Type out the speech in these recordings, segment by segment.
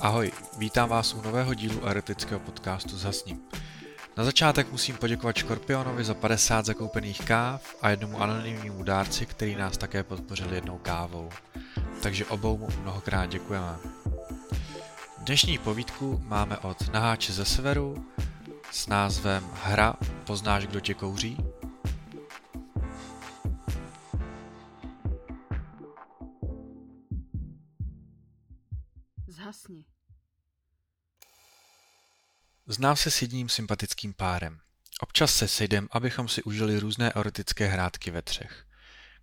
Ahoj, vítám vás u nového dílu erotického podcastu Zhasním. Na začátek musím poděkovat Škorpionovi za 50 zakoupených káv a jednomu anonymnímu dárci, který nás také podpořil jednou kávou. Takže obou mu mnohokrát děkujeme. Dnešní povídku máme od Naháče ze severu s názvem Hra Poznáš, kdo tě kouří? Znám se s jedním sympatickým párem. Občas se sejdem, abychom si užili různé erotické hrátky ve třech.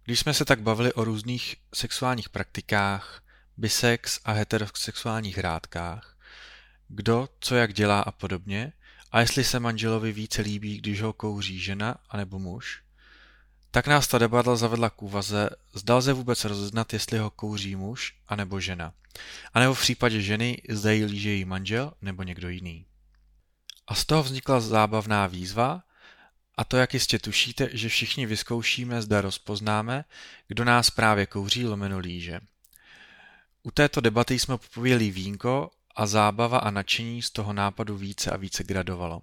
Když jsme se tak bavili o různých sexuálních praktikách, bisex a heterosexuálních hrádkách, kdo, co jak dělá a podobně, a jestli se manželovi více líbí, když ho kouří žena anebo muž, tak nás ta debata zavedla k úvaze, zdal se vůbec rozeznat, jestli ho kouří muž anebo žena. A nebo v případě ženy, zda jí líže její manžel nebo někdo jiný. A z toho vznikla zábavná výzva, a to jak jistě tušíte, že všichni vyzkoušíme, zda rozpoznáme, kdo nás právě kouří lomeno líže. U této debaty jsme popověli vínko a zábava a nadšení z toho nápadu více a více gradovalo.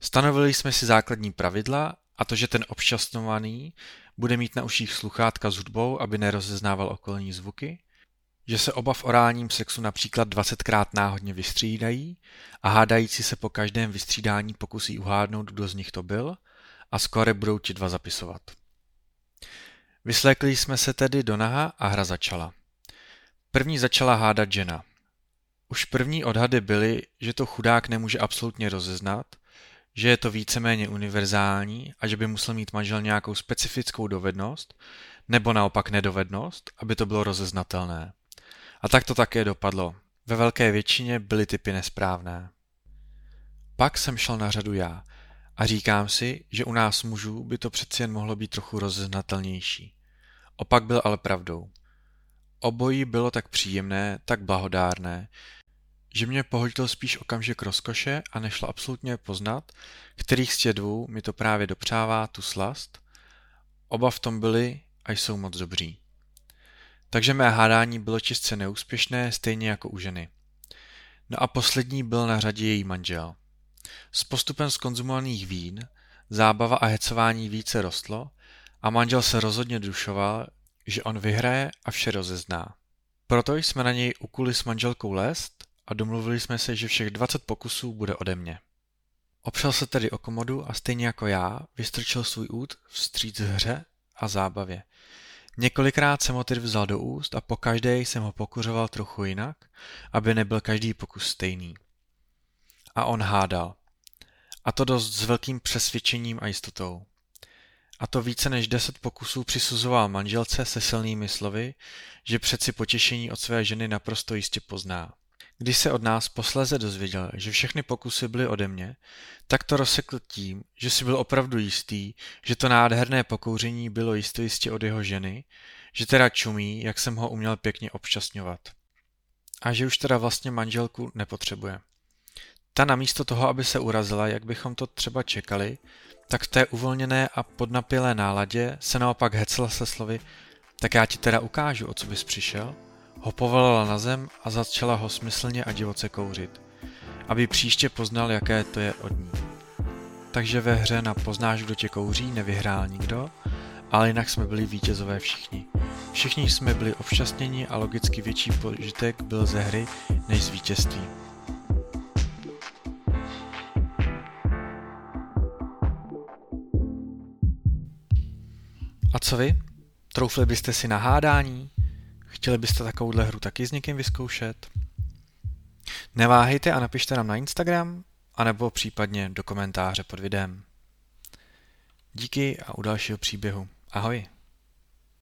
Stanovili jsme si základní pravidla a to, že ten obšťastňovaný bude mít na uších sluchátka s hudbou, aby nerozeznával okolní zvuky, že se oba v orálním sexu například 20krát náhodně vystřídají a hádající se po každém vystřídání pokusí uhádnout, kdo z nich to byl a skore budou ti dva zapisovat. Vyslékli jsme se tedy do naha a hra začala. První začala hádat žena. Už první odhady byly, že to chudák nemůže absolutně rozeznat, že je to víceméně univerzální a že by musel mít manžel nějakou specifickou dovednost, nebo naopak nedovednost, aby to bylo rozeznatelné. A tak to také dopadlo. Ve velké většině byly typy nesprávné. Pak jsem šel na řadu já a říkám si, že u nás mužů by to přeci jen mohlo být trochu rozeznatelnější. Opak byl ale pravdou. Obojí bylo tak příjemné, tak blahodárné, že mě pohodil spíš okamžik rozkoše a nešlo absolutně poznat, kterých z těch dvou mi to právě dopřává tu slast. Oba v tom byli a jsou moc dobří. Takže mé hádání bylo čistě neúspěšné, stejně jako u ženy. No a poslední byl na řadě její manžel. S postupem skonzumovaných vín zábava a hecování více rostlo a manžel se rozhodně dušoval, že on vyhraje a vše rozezná. Proto jsme na něj ukuli s manželkou lest a domluvili jsme se, že všech 20 pokusů bude ode mě. Opřel se tedy o komodu a stejně jako já vystrčil svůj út vstříc hře a zábavě. Několikrát jsem ho tedy vzal do úst a po každé jsem ho pokuřoval trochu jinak, aby nebyl každý pokus stejný. A on hádal. A to dost s velkým přesvědčením a jistotou. A to více než deset pokusů přisuzoval manželce se silnými slovy, že přeci potěšení od své ženy naprosto jistě pozná. Když se od nás posléze dozvěděl, že všechny pokusy byly ode mě, tak to rozsekl tím, že si byl opravdu jistý, že to nádherné pokouření bylo jisto jistě od jeho ženy, že teda čumí, jak jsem ho uměl pěkně obšťastňovat. A že už teda vlastně manželku nepotřebuje. Ta namísto toho, aby se urazila, jak bychom to třeba čekali, tak v té uvolněné a podnapilé náladě se naopak hecla se slovy tak já ti teda ukážu, o co bys přišel – ho povolala na zem a začala ho smyslně a divoce kouřit, aby příště poznal, jaké to je od ní. Takže ve hře na poznáš, kdo tě kouří, nevyhrál nikdo, ale jinak jsme byli vítězové všichni. Všichni jsme byli obšťastněni a logicky větší požitek byl ze hry než z vítězství. A co vy? Troufli byste si na hádání? Chtěli byste takovouhle hru taky s někým vyzkoušet? Neváhejte a napište nám na Instagram, anebo případně do komentáře pod videem. Díky a u dalšího příběhu. Ahoj.